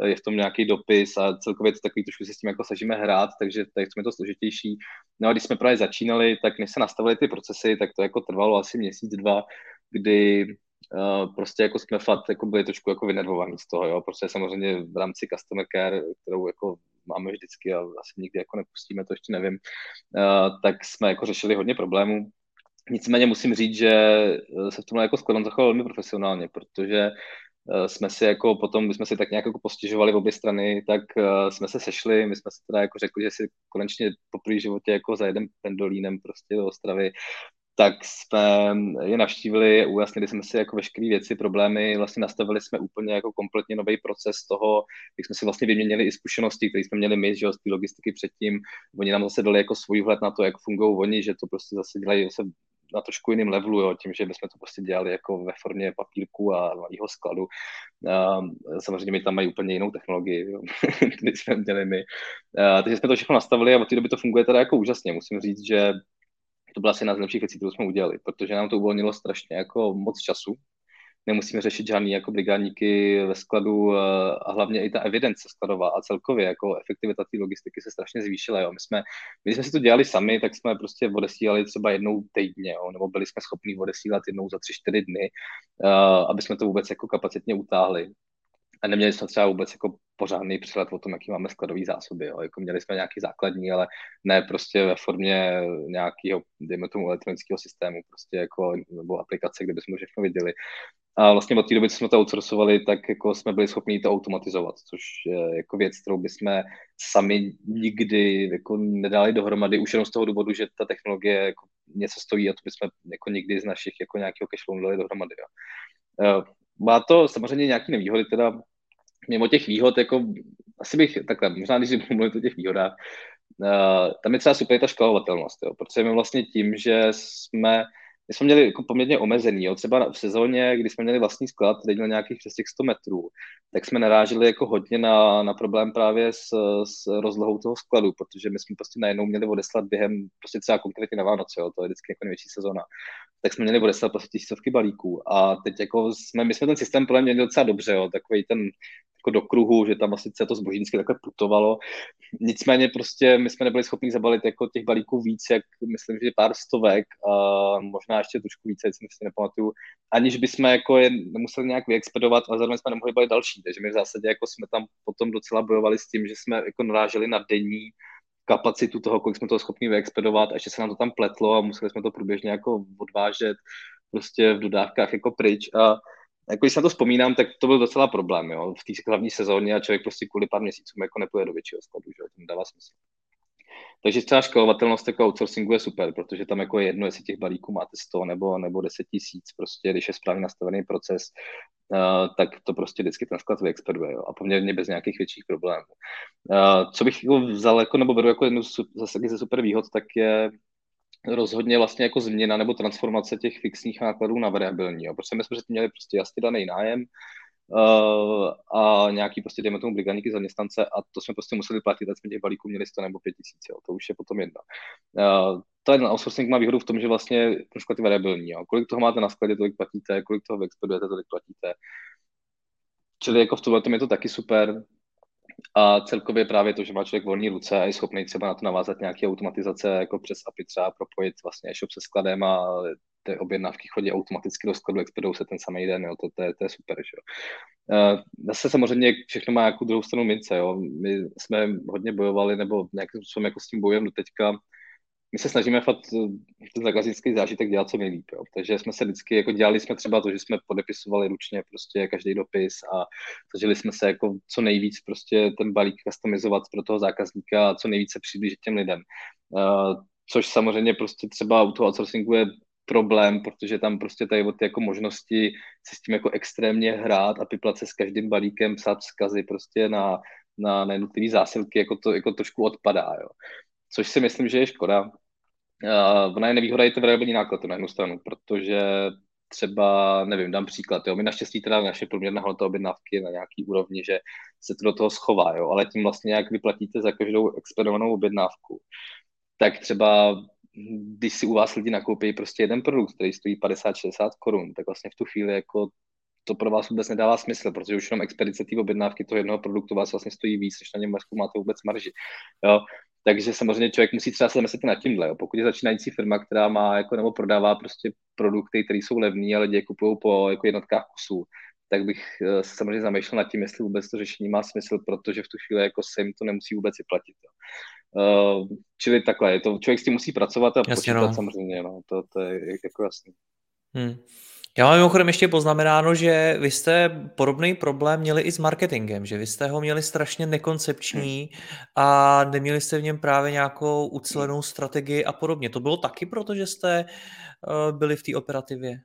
je v tom nějaký dopis a celkově to takový trošku se s tím jako snažíme hrát, takže tak jsme to složitější. No a když jsme právě začínali, tak než se nastavily ty procesy, tak to jako trvalo asi měsíc, dva, kdy Uh, prostě jako jsme fakt jako byli trošku jako vynervovaní z toho, jo, prostě samozřejmě v rámci customer care, kterou jako máme vždycky a asi nikdy jako nepustíme, to ještě nevím, uh, tak jsme jako řešili hodně problémů. Nicméně musím říct, že se v tomhle jako skladám zachoval velmi profesionálně, protože uh, jsme si jako potom, když jsme si tak nějak jako postižovali v obě strany, tak jsme se sešli, my jsme si teda jako řekli, že si konečně po první životě jako za jeden pendolínem prostě do Ostravy tak jsme je navštívili, ujasnili jsme si jako veškeré věci, problémy, vlastně nastavili jsme úplně jako kompletně nový proces toho, jak jsme si vlastně vyměnili i zkušenosti, které jsme měli my, že z té logistiky předtím. Oni nám zase dali jako svůj vhled na to, jak fungují oni, že to prostě zase dělají zase na trošku jiném levelu, jo, tím, že bychom to prostě dělali jako ve formě papírku a malého skladu. A samozřejmě my tam mají úplně jinou technologii, jo, jsme měli my. A, takže jsme to všechno nastavili a od té doby to funguje teda jako úžasně. Musím říct, že to byla asi jedna z nejlepších věcí, kterou jsme udělali, protože nám to uvolnilo strašně jako moc času. Nemusíme řešit žádný jako brigádníky ve skladu eh, a hlavně i ta evidence skladová a celkově jako efektivita té logistiky se strašně zvýšila. Jo. My jsme, my jsme si to dělali sami, tak jsme prostě odesílali třeba jednou týdně, jo, nebo byli jsme schopni odesílat jednou za tři, čtyři dny, uh, aby jsme to vůbec jako kapacitně utáhli a neměli jsme třeba vůbec jako pořádný přehled o tom, jaký máme skladové zásoby. Jo. Jako měli jsme nějaký základní, ale ne prostě ve formě nějakého, dejme tomu, elektronického systému, prostě jako, nebo aplikace, kde bychom všechno viděli. A vlastně od té doby, co jsme to outsourcovali, tak jako jsme byli schopni to automatizovat, což je jako věc, kterou bychom sami nikdy jako nedali dohromady, už jenom z toho důvodu, že ta technologie jako něco stojí a to bychom jako nikdy z našich jako nějakého cashflow nedali dohromady. Jo. Má to samozřejmě nějaké nevýhody, teda mimo těch výhod, jako asi bych, takhle, možná když mluvit o těch výhodách, uh, tam je třeba super ta škalovatelnost, jo, protože my vlastně tím, že jsme my jsme měli jako poměrně omezený, jo. třeba v sezóně, kdy jsme měli vlastní sklad, který měl nějakých přes těch 100 metrů, tak jsme naráželi jako hodně na, na problém právě s, s rozlohou toho skladu, protože my jsme prostě najednou měli odeslat během, prostě třeba konkrétně na Vánoce, jo, to je vždycky jako největší sezóna, tak jsme měli odeslat prostě tisícovky balíků a teď jako jsme, my jsme ten systém podle mě měli docela dobře, jo, takový ten jako do kruhu, že tam asi se to zboží vždycky takhle putovalo. Nicméně prostě my jsme nebyli schopni zabalit jako těch balíků víc, jak myslím, že pár stovek a možná ještě trošku více, jestli si nepamatuju, aniž bychom jako je nemuseli nějak vyexpedovat a zároveň jsme nemohli balit další. Takže my v zásadě jako jsme tam potom docela bojovali s tím, že jsme jako naráželi na denní kapacitu toho, kolik jsme toho schopni vyexpedovat a ještě se nám to tam pletlo a museli jsme to průběžně jako odvážet prostě v dodávkách jako pryč a jako když se na to vzpomínám, tak to byl docela problém, jo, v té hlavní sezóně a člověk prostě kvůli pár měsíců jako nepůjde do většího skladu, že to nedává smysl. Takže třeba školovatelnost jako outsourcingu je super, protože tam jako je jedno, jestli těch balíků máte 100 nebo, nebo 10 tisíc, prostě když je správně nastavený proces, uh, tak to prostě vždycky ten sklad vyexpeduje jo, a poměrně bez nějakých větších problémů. Uh, co bych jako vzal jako, nebo beru jako jednu zase ze super výhod, tak je rozhodně vlastně jako změna nebo transformace těch fixních nákladů na variabilní. Jo. Protože my jsme měli prostě jasně daný nájem uh, a nějaký prostě, dejme tomu, brigadníky zaměstnance a to jsme prostě museli platit, ať jsme těch balíků měli 100 nebo 5 tisíc, to už je potom jedno. Uh, ten outsourcing má výhodu v tom, že vlastně trošku ty variabilní. Jo. Kolik toho máte na skladě, tolik platíte, kolik toho vyexpedujete, tolik platíte. Čili jako v tomhle tom je to taky super. A celkově právě to, že má člověk volné ruce a je schopný třeba na to navázat nějaké automatizace, jako přes API třeba propojit vlastně e-shop se skladem a ty objednávky chodí automaticky do skladu, expedou se ten samý den, jo, to, to, je, to je super, že jo. Zase samozřejmě všechno má jako druhou stranu mince, jo. My jsme hodně bojovali, nebo nějakým způsobem jako s tím bojem do teďka, my se snažíme fakt eh, ten zákaznický zážitek dělat co nejlíp. Jo. Takže jsme se vždycky, jako dělali jsme třeba to, že jsme podepisovali ručně prostě každý dopis a snažili jsme se jako co nejvíc prostě ten balík customizovat pro toho zákazníka a co nejvíce přiblížit těm lidem. Uh, což samozřejmě prostě třeba u toho outsourcingu je problém, protože tam prostě tady od jako možnosti se s tím jako extrémně hrát a piplat se s každým balíkem, psát vzkazy prostě na, na, na jednotlivé zásilky, jako to jako trošku odpadá, jo. Což si myslím, že je škoda. Uh, ona je nevýhoda i to variabilní náklad na jednu stranu, protože třeba, nevím, dám příklad, jo, my naštěstí teda naše průměrná hodnota objednávky na nějaký úrovni, že se to do toho schová, jo, ale tím vlastně jak vyplatíte za každou expedovanou objednávku, tak třeba když si u vás lidi nakoupí prostě jeden produkt, který stojí 50-60 korun, tak vlastně v tu chvíli jako to pro vás vůbec nedává smysl, protože už jenom expedice té objednávky toho jednoho produktu vás vlastně stojí víc, než na něm máte vůbec marži. Jo? Takže samozřejmě člověk musí třeba se zamyslet nad tímhle. Jo. Pokud je začínající firma, která má jako, nebo prodává prostě produkty, které jsou levné, ale lidi je kupují po jako jednotkách kusů, tak bych eh, se samozřejmě zamýšlel nad tím, jestli vůbec to řešení má smysl, protože v tu chvíli jako se jim to nemusí vůbec vyplatit. Jo. Uh, čili takhle, je to, člověk s tím musí pracovat a Jasně, počítat no. samozřejmě, no, to, to je jako jasný. Hmm. Já mám mimochodem ještě poznamenáno, že vy jste podobný problém měli i s marketingem, že vy jste ho měli strašně nekoncepční a neměli jste v něm právě nějakou ucelenou strategii a podobně. To bylo taky proto, že jste uh, byli v té operativě?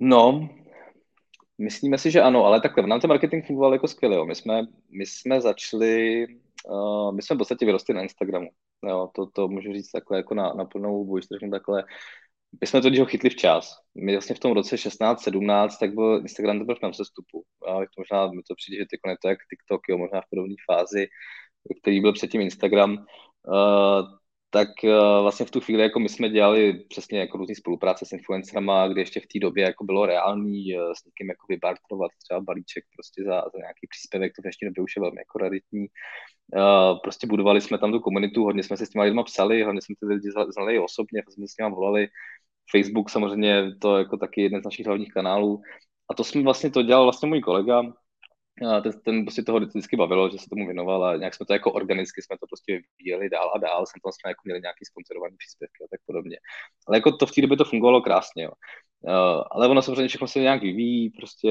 No, myslíme si, že ano, ale takhle, nám ten marketing fungoval jako skvěle. My jsme, my jsme začali, uh, my jsme v podstatě vyrostli na Instagramu. Jo, to, to můžu říct takhle jako na, na plnou bůj, takhle my jsme to, když ho chytli včas. My vlastně v tom roce 16-17, tak byl Instagram teprve na sestupu. A to možná mi to přijde, že teď je to jak TikTok, jo, možná v podobné fázi, který byl předtím Instagram. Uh, tak uh, vlastně v tu chvíli jako my jsme dělali přesně jako různý spolupráce s influencerama, kde ještě v té době jako bylo reálný uh, s někým jako vybartrovat třeba balíček prostě za, za nějaký příspěvek, to v dnešní době už je velmi jako raritní. Uh, prostě budovali jsme tam tu komunitu, hodně jsme se s těma lidma psali, hodně jsme ty lidi znali osobně, jsme s nimi volali, Facebook samozřejmě to jako taky jeden z našich hlavních kanálů. A to jsme vlastně, to dělal vlastně můj kolega, ten, ten prostě toho vždycky bavilo, že se tomu věnoval a nějak jsme to jako organicky jsme to prostě vyvíjeli dál a dál, jsem tam jsme jako měli nějaký sponsorovaný příspěvky a tak podobně. Ale jako to v té době to fungovalo krásně, jo. Uh, ale ono samozřejmě všechno se nějak vyvíjí, prostě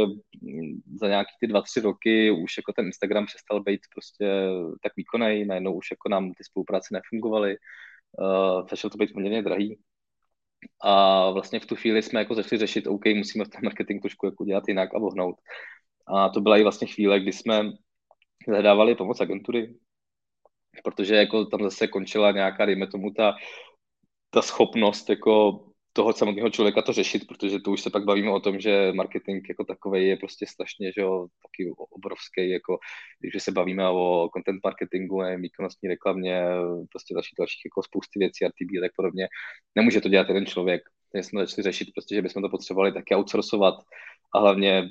za nějaký ty dva, tři roky už jako ten Instagram přestal být prostě tak výkonný, najednou už jako nám ty spolupráce nefungovaly, uh, začalo to být poměrně drahý, a vlastně v tu chvíli jsme jako začali řešit, OK, musíme ten marketing trošku jako dělat jinak a vohnout. A to byla i vlastně chvíle, kdy jsme zahledávali pomoc agentury, protože jako tam zase končila nějaká, dejme tomu, ta, ta schopnost jako toho samotného člověka to řešit, protože to už se pak bavíme o tom, že marketing jako takový je prostě strašně, že jo, taky obrovský, jako když se bavíme o content marketingu, ne, výkonnostní reklamě, prostě dalších, dalších jako spousty věcí, RTB a tak podobně, nemůže to dělat jeden člověk. Takže jsme začali řešit prostě, že bychom to potřebovali taky outsourcovat. A hlavně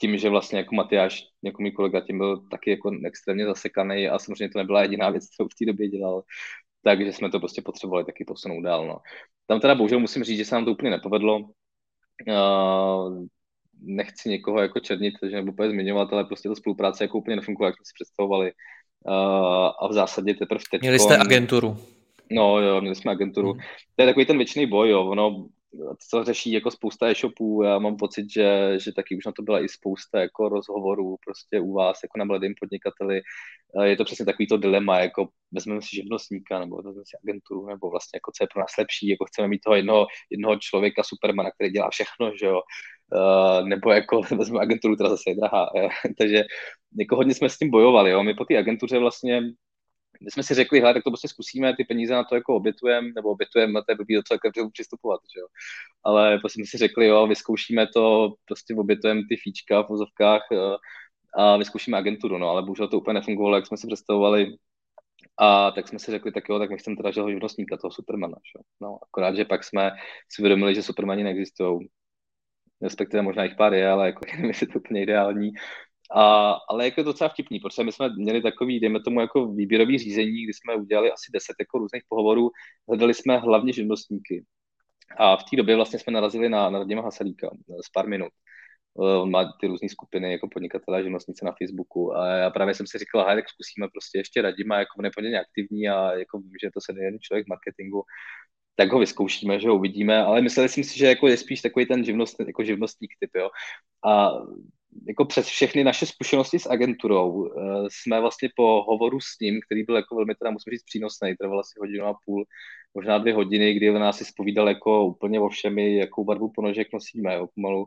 tím, že vlastně jako Matyáš, jako můj kolega, tím byl taky jako extrémně zasekaný a samozřejmě to nebyla jediná věc, co v té době dělal, takže jsme to prostě potřebovali taky posunout dál. No. Tam teda bohužel musím říct, že se nám to úplně nepovedlo. Uh, nechci někoho jako černit, že nebo úplně zmiňovat, ale prostě ta spolupráce jako úplně nefungovala, jak jsme si představovali. Uh, a v zásadě teprve teď. Měli jste agenturu. No jo, měli jsme agenturu. Hmm. To je takový ten věčný boj, jo. Ono, to řeší jako spousta e-shopů, já mám pocit, že, že taky už na to byla i spousta jako rozhovorů prostě u vás, jako na mladým podnikateli. Je to přesně takový to dilema, jako vezmeme si živnostníka, nebo vezmeme si agenturu, nebo vlastně jako co je pro nás lepší, jako chceme mít toho jednoho, jednoho člověka, supermana, který dělá všechno, že jo, Uh, nebo jako vezmeme agenturu, která zase je drahá. Takže jako hodně jsme s tím bojovali. Jo. My po té agentuře vlastně my jsme si řekli, hele, tak to prostě zkusíme, ty peníze na to jako obětujeme, nebo obětujeme, to je blbý do toho přistupovat, že jo. Ale prostě jsme si řekli, jo, vyzkoušíme to, prostě obětujeme ty fíčka v vozovkách eh, a vyzkoušíme agenturu, no, ale bohužel to úplně nefungovalo, jak jsme si představovali. A tak jsme si řekli, tak jo, tak my chceme teda žel živnostníka, toho Supermana. Že? No, akorát, že pak jsme si uvědomili, že Supermani neexistují. Respektive možná jich pár je, ale jako nevím, jestli to úplně ideální. A, ale jako je to docela vtipný, protože my jsme měli takový, dejme tomu, jako výběrový řízení, kdy jsme udělali asi deset jako různých pohovorů, hledali jsme hlavně živnostníky. A v té době vlastně jsme narazili na, na Radima Hasalíka z pár minut. Eh, on má ty různé skupiny jako podnikatelé a živnostnice na Facebooku a já právě jsem si říkal, hej, tak zkusíme prostě ještě Radima, jako on je poměrně aktivní a jako vím, že to se jeden člověk marketingu, tak ho vyzkoušíme, že ho uvidíme, ale mysleli jsem si, že jako je spíš takový ten živnost, jako živnostník typ, jo. A jako přes všechny naše zkušenosti s agenturou uh, jsme vlastně po hovoru s ním, který byl jako velmi, teda musím říct, přínosný, trval asi hodinu a půl, možná dvě hodiny, kdy on nás si spovídal jako úplně o všemi, jakou barvu ponožek nosíme, jo, pomalu,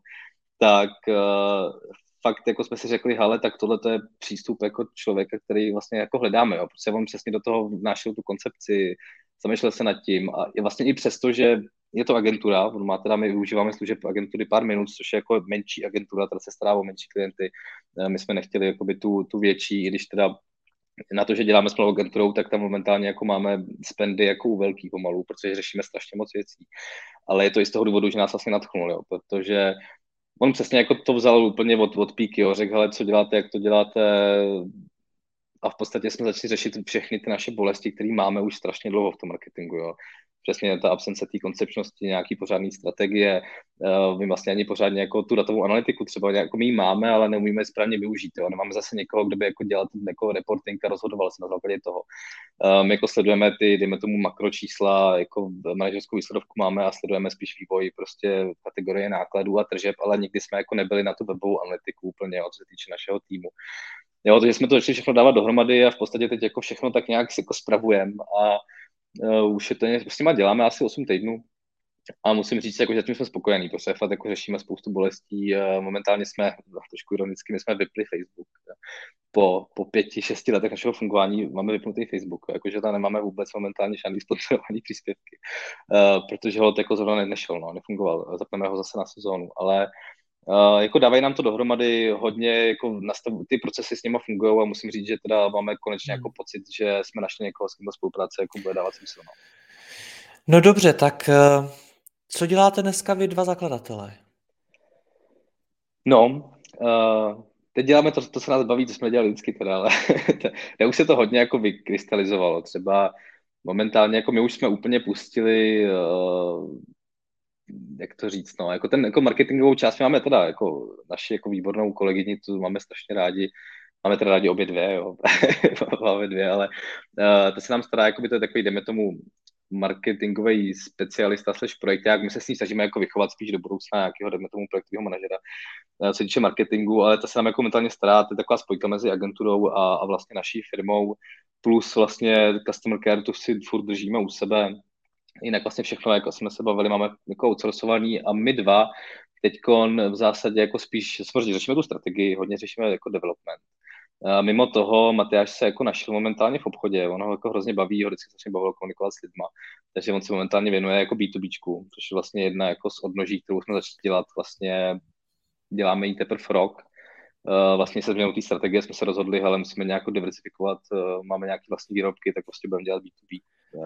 tak uh, fakt jako jsme si řekli, hele, tak tohle je přístup jako člověka, který vlastně jako hledáme, jo, protože on přesně do toho vnášel tu koncepci, zamýšlel se nad tím a vlastně i přesto, že je to agentura, on má teda, my využíváme služeb agentury pár minut, což je jako menší agentura, která se stará o menší klienty. Eh, my jsme nechtěli jakoby tu, tu větší, i když teda na to, že děláme s malou agenturou, tak tam momentálně jako máme spendy jako u velký pomalu, protože řešíme strašně moc věcí. Ale je to i z toho důvodu, že nás vlastně natchnul, jo, protože on přesně jako to vzal úplně od, od píky, jo, řekl, hele, co děláte, jak to děláte, a v podstatě jsme začali řešit všechny ty naše bolesti, které máme už strašně dlouho v tom marketingu. Jo přesně ta absence té koncepčnosti, nějaký pořádný strategie, uh, my vlastně ani pořádně jako tu datovou analytiku třeba jako my ji máme, ale neumíme správně využít. Jo. Nemáme zase někoho, kdo by jako dělal jako reporting a rozhodoval se na základě toho. Uh, my jako sledujeme ty, dejme tomu makročísla, jako manažerskou výsledovku máme a sledujeme spíš vývoj prostě kategorie nákladů a tržeb, ale nikdy jsme jako nebyli na tu webovou analytiku úplně, co se týče našeho týmu. Jo, takže jsme to začali všechno dávat dohromady a v podstatě teď jako všechno tak nějak jako spravujeme a uh, už je to, s nima děláme asi 8 týdnů a musím říct, jako, že tím jsme spokojení, protože fakt jako řešíme spoustu bolestí. Uh, momentálně jsme, trošku ironicky, my jsme vypli Facebook. Po, po pěti, šesti letech našeho fungování máme vypnutý Facebook, jakože tam nemáme vůbec momentálně žádný sponsorovaný příspěvky, uh, protože ho jako zrovna nešel, no, nefungoval. Zapneme ho zase na sezónu, ale Uh, jako dávají nám to dohromady hodně, jako nastav, ty procesy s nimi fungují a musím říct, že teda máme konečně jako hmm. pocit, že jsme našli někoho, s kým spolupráce jako bude dávat smysl. No. no dobře, tak uh, co děláte dneska vy dva zakladatelé? No, uh, teď děláme to, to se nás baví, co jsme dělali vždycky teda, ale už se to hodně jako vykrystalizovalo. Třeba momentálně, jako my už jsme úplně pustili uh, jak to říct, no, jako ten jako marketingovou část máme teda jako naši jako výbornou kolegyni, tu máme strašně rádi, máme teda rádi obě dvě, jo, máme dvě, ale uh, to se nám stará, jako by to je takový, jdeme tomu, marketingový specialista slash projekták, my se s ním snažíme jako vychovat spíš do budoucna nějakého, jdeme tomu projektového manažera, uh, co týče marketingu, ale to se nám jako mentálně stará, to je taková spojka mezi agenturou a, a vlastně naší firmou, plus vlastně customer care, to si furt držíme u sebe, jinak vlastně všechno, jako jsme se bavili, máme jako outsourcovaný a my dva teď v zásadě jako spíš, samozřejmě řešíme tu strategii, hodně řešíme jako development. A mimo toho Matyáš se jako našel momentálně v obchodě, on ho jako hrozně baví, ho vždycky se bavilo komunikovat s lidma, takže on se momentálně věnuje jako B2B, což je vlastně jedna jako z odnoží, kterou jsme začali dělat, vlastně děláme ji teprve rok, vlastně se změnou té strategie jsme se rozhodli, ale musíme nějak diversifikovat, máme nějaké vlastní výrobky, tak prostě budeme dělat B2B.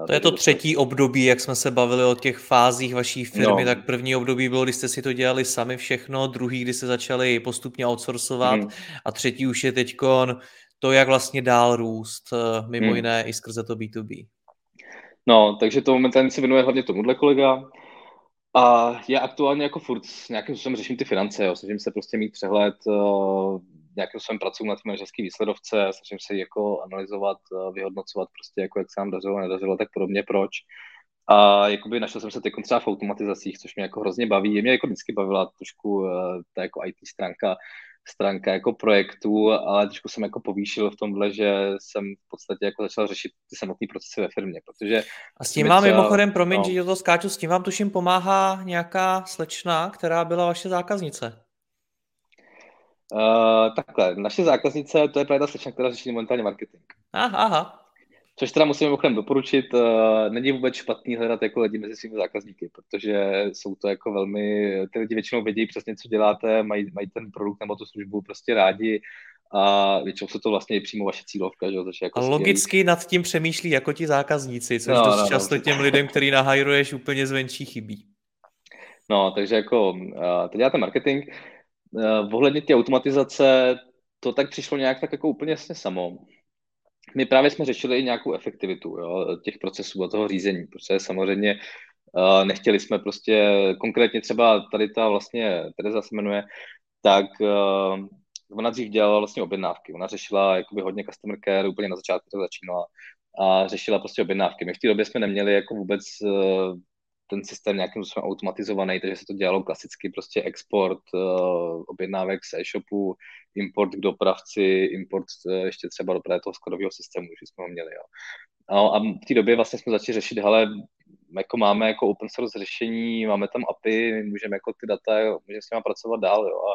To je to třetí období, jak jsme se bavili o těch fázích vaší firmy, no. tak první období bylo, kdy jste si to dělali sami všechno, druhý, kdy se začali postupně outsourcovat mm. a třetí už je teď to, jak vlastně dál růst, eh, mimo mm. jiné i skrze to B2B. No, takže to momentálně se věnuje hlavně tomuhle kolega a je aktuálně jako furt nějakým způsobem řeším ty finance, jo. snažím se prostě mít přehled, uh, nějakým způsobem pracuji na té manažerské výsledovce, snažím se jako analyzovat, uh, vyhodnocovat prostě jako jak se nám dařilo, nedařilo, tak podobně proč. A jakoby našel jsem se teď třeba v automatizacích, což mě jako hrozně baví. Mě jako vždycky bavila trošku uh, ta jako IT stránka, stránka jako projektu, ale trošku jsem jako povýšil v tomhle, že jsem v podstatě jako začal řešit ty samotné procesy ve firmě, protože... A s tím vám třeba, mimochodem, promiň, no, že to skáču, s tím vám tuším pomáhá nějaká slečna, která byla vaše zákaznice. Uh, takhle, naše zákaznice, to je právě ta slečna, která řeší momentálně marketing. Aha, aha. Což teda musím mimochodem doporučit, uh, není vůbec špatný hledat jako lidi mezi svými zákazníky, protože jsou to jako velmi, ty lidi většinou vědí přesně, co děláte, mají, mají ten produkt nebo tu službu prostě rádi a většinou jsou to vlastně i přímo vaše cílovka. Že? Což jako a logicky skvělý. nad tím přemýšlí jako ti zákazníci, což no, dost no, no. často no. těm lidem, který nahajruješ, úplně zvenčí chybí. No, takže jako uh, teď děláte marketing, uh, ohledně té automatizace, to tak přišlo nějak tak jako úplně jasně samo my právě jsme řešili i nějakou efektivitu jo, těch procesů a toho řízení, protože samozřejmě uh, nechtěli jsme prostě, konkrétně třeba tady ta vlastně, Tereza se jmenuje, tak uh, ona dřív dělala vlastně objednávky, ona řešila jakoby hodně customer care, úplně na začátku to začínala a řešila prostě objednávky. My v té době jsme neměli jako vůbec ten systém nějakým způsobem automatizovaný, takže se to dělalo klasicky, prostě export uh, objednávek z e-shopu, import k dopravci, import uh, ještě třeba do toho skladového systému, že jsme ho měli. Jo. No, a v té době vlastně jsme začali řešit, hele, jako máme jako open source řešení, máme tam API, můžeme jako ty data, můžeme s nimi pracovat dál, jo. A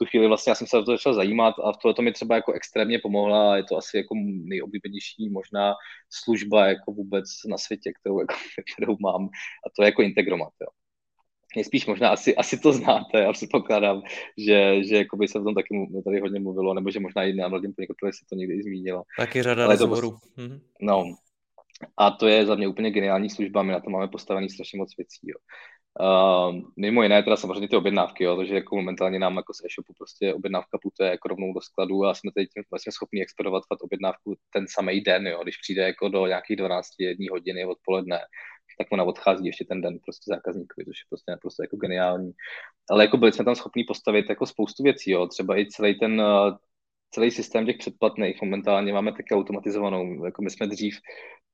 tu chvíli vlastně já jsem se o to začal zajímat a tohle to mi třeba jako extrémně pomohla a je to asi jako nejoblíbenější možná služba jako vůbec na světě, kterou, jako, kterou mám a to je jako Integromat, jo. Nejspíš možná asi, asi to znáte, já předpokládám, že, že jako by se o tom taky tady hodně mluvilo, nebo že možná i na mladým podnikateli se to někdy i zmínilo. Taky řada rozhovorů. Mhm. No, a to je za mě úplně geniální služba, my na to máme postavený strašně moc věcí. Jo. Uh, mimo jiné teda samozřejmě ty objednávky, jo, takže jako momentálně nám jako z e-shopu prostě objednávka putuje jako rovnou do skladu a jsme teď vlastně schopni expedovat objednávku ten samý den, jo, když přijde jako do nějakých 12 jední hodiny odpoledne, tak ona odchází ještě ten den prostě zákazníkovi, což je prostě naprosto jako geniální. Ale jako byli jsme tam schopni postavit jako spoustu věcí, jo, třeba i celý ten celý systém těch předplatných momentálně máme také automatizovanou. Jako my jsme dřív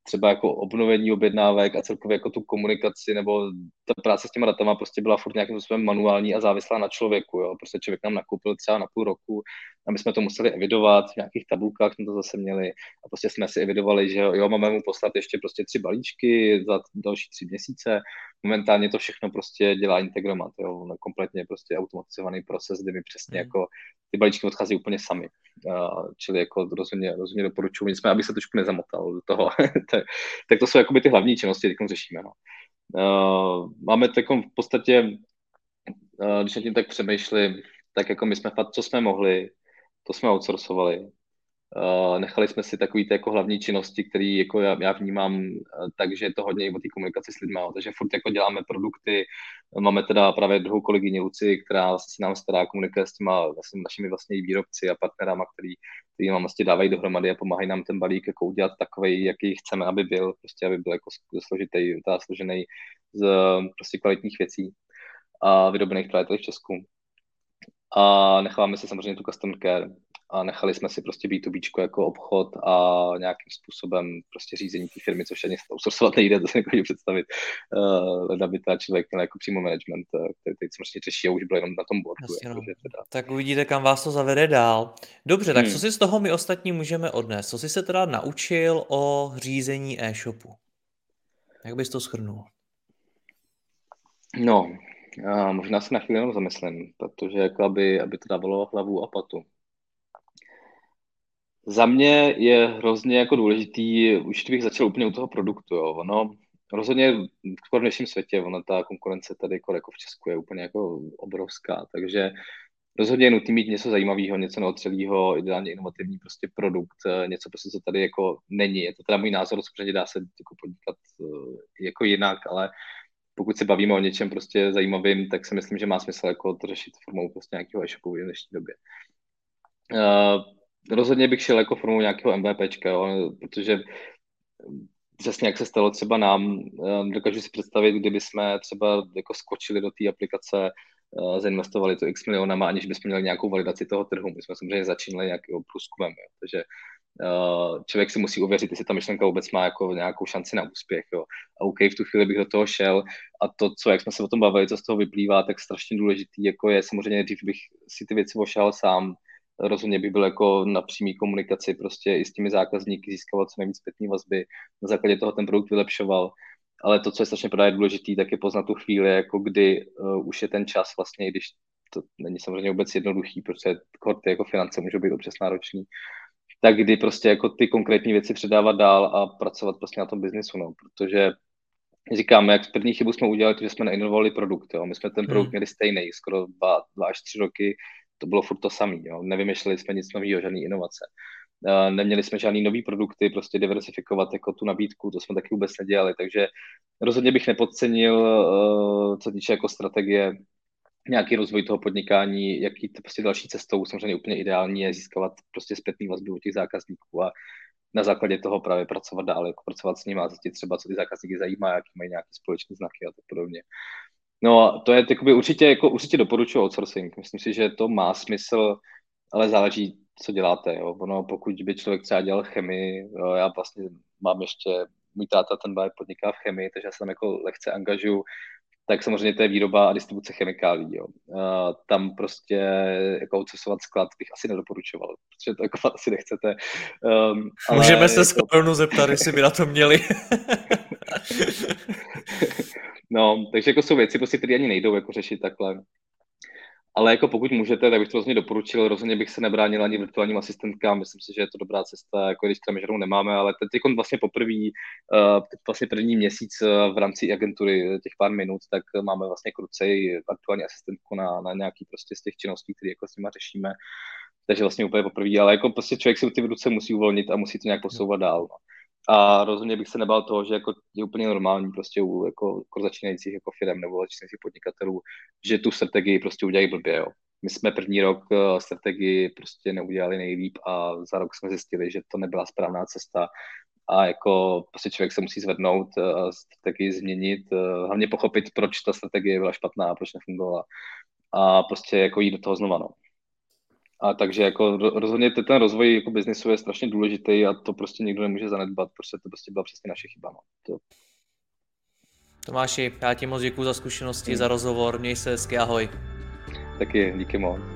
třeba jako obnovení objednávek a celkově jako tu komunikaci nebo ta práce s těma datama prostě byla furt nějakým způsobem manuální a závislá na člověku. Jo. Prostě člověk nám nakoupil třeba na půl roku a my jsme to museli evidovat, v nějakých tabulkách jsme to zase měli a prostě jsme si evidovali, že jo, máme mu poslat ještě prostě tři balíčky za další tři měsíce. Momentálně to všechno prostě dělá Integromat, jo, kompletně prostě automatizovaný proces, kdy mi přesně mm. jako ty balíčky odchází úplně sami. Uh, čili jako rozhodně, rozhodně doporučuji, nicméně, aby se trošku nezamotal do toho. tak, tak to jsou jakoby ty hlavní činnosti, které řešíme. No. Uh, máme takovou v podstatě, uh, když nad tím tak přemýšlím, tak jako my jsme fakt, co jsme mohli, to jsme outsourcovali. Uh, nechali jsme si takový ty jako hlavní činnosti, které jako já, já vnímám, uh, takže je to hodně i o té komunikaci s lidmi, takže furt jako děláme produkty, máme teda právě druhou kolegyni Luci, která si nám stará komunikuje s těma vlastně našimi vlastně výrobci a partnerama, který, který nám vlastně dávají dohromady a pomáhají nám ten balík jako udělat takový, jaký chceme, aby byl, prostě aby byl jako složitý, teda složený z prostě kvalitních věcí a vyrobených právě tady v Česku. A necháváme si samozřejmě tu customer care, a nechali jsme si prostě B2B jako obchod a nějakým způsobem prostě řízení té firmy, což ani outsourcovat nejde, to se jako představit. Uh, aby ta člověk měl jako přímo management, eh, který teď samozřejmě řeší a už byl jenom na tom boardu. Jasně, jako, teda... Tak uvidíte, kam vás to zavede dál. Dobře, tak hmm. co si z toho my ostatní můžeme odnést? Co jsi se teda naučil o řízení e-shopu? Jak bys to schrnul? No, možná se na chvíli jenom zamyslím, protože jako aby, aby to dávalo hlavu a patu. Za mě je hrozně jako důležitý, už bych začal úplně u toho produktu, jo. Ono rozhodně v dnešním světě, ona ta konkurence tady jako, jako v Česku je úplně jako obrovská, takže rozhodně je nutné mít něco zajímavého, něco neotřelého, ideálně inovativní prostě produkt, něco prostě, co tady jako není. Je to teda můj názor, samozřejmě dá se jako podnikat eh, jako jinak, ale pokud se bavíme o něčem prostě zajímavým, tak si myslím, že má smysl jako to řešit formou prostě nějakého e-shopu v dnešní době. Uh, rozhodně bych šel jako formou nějakého MVPčka, jo, protože přesně jak se stalo třeba nám, eh, dokážu si představit, kdyby jsme třeba jako skočili do té aplikace, uh, zainvestovali to x milionama, aniž bychom měli nějakou validaci toho trhu. My jsme samozřejmě začínali nějakým průzkumem, jo. takže uh, člověk si musí uvěřit, jestli ta myšlenka vůbec má jako nějakou šanci na úspěch. Jo. A OK, v tu chvíli bych do toho šel a to, co, jak jsme se o tom bavili, co z toho vyplývá, tak strašně důležitý, jako je samozřejmě, dřív bych si ty věci ošel sám, rozhodně by byl jako na přímý komunikaci prostě i s těmi zákazníky, získávat co nejvíc zpětní vazby, na základě toho ten produkt vylepšoval. Ale to, co je strašně právě důležité, tak je poznat tu chvíli, jako kdy uh, už je ten čas vlastně, když to není samozřejmě vůbec jednoduchý, protože ty jako finance můžou být občas náročný, tak kdy prostě jako ty konkrétní věci předávat dál a pracovat prostě na tom biznisu, no, protože říkám, jak první chybu jsme udělali, že jsme neinovovali produkt, jo. my jsme ten produkt hmm. měli stejný, skoro dva, dva až tři roky, to bylo furt to samé. Nevymýšleli jsme nic nového, žádné inovace. Uh, neměli jsme žádný nový produkty, prostě diversifikovat jako tu nabídku, to jsme taky vůbec nedělali, takže rozhodně bych nepodcenil, uh, co týče jako strategie, nějaký rozvoj toho podnikání, jaký to prostě další cestou, samozřejmě úplně ideální je získávat prostě zpětný vazbu od těch zákazníků a na základě toho právě pracovat dál, jako pracovat s nimi a zjistit třeba, co ty zákazníky zajímá, jaký mají nějaké společné znaky a tak podobně. No, to je takoby určitě, jako, určitě doporučuji outsourcing. Myslím si, že to má smysl, ale záleží, co děláte. Jo. Ono, pokud by člověk třeba dělal chemii, jo, já vlastně mám ještě můj táta ten podniká v chemii, takže já se tam jako lehce angažuju, tak samozřejmě to je výroba a distribuce chemikálí. Jo. Uh, tam prostě jako outsourcovat sklad bych asi nedoporučoval, protože to jako asi nechcete. Um, ale Můžeme se s jako... zeptat, jestli by na to měli. no, takže jako jsou věci, prostě, které ani nejdou jako řešit takhle. Ale jako pokud můžete, tak bych to rozhodně doporučil. Rozhodně bych se nebránil ani virtuálním asistentkám. Myslím si, že je to dobrá cesta, jako když tam žádnou nemáme, ale teď vlastně poprvé, uh, vlastně první měsíc uh, v rámci agentury těch pár minut, tak máme vlastně krucej aktuální asistentku na, na nějaký prostě z těch činností, které jako s nimi řešíme. Takže vlastně úplně poprvé, ale jako prostě člověk si ty ruce musí uvolnit a musí to nějak posouvat dál. No. A rozhodně bych se nebál toho, že jako je úplně normální prostě u jako, jako začínajících jako firm nebo začínajících podnikatelů, že tu strategii prostě udělají blbě. Jo. My jsme první rok uh, strategii prostě neudělali nejlíp a za rok jsme zjistili, že to nebyla správná cesta a jako prostě člověk se musí zvednout, uh, strategii změnit, uh, hlavně pochopit, proč ta strategie byla špatná, proč nefungovala a prostě jako jít do toho znova. No. A takže jako rozhodně ten rozvoj jako biznisu je strašně důležitý a to prostě nikdo nemůže zanedbat, protože to prostě byla přesně naše chyba. No. To... Tomáši, já ti moc děkuji za zkušenosti, hmm. za rozhovor, měj se hezky, ahoj. Taky, díky moc.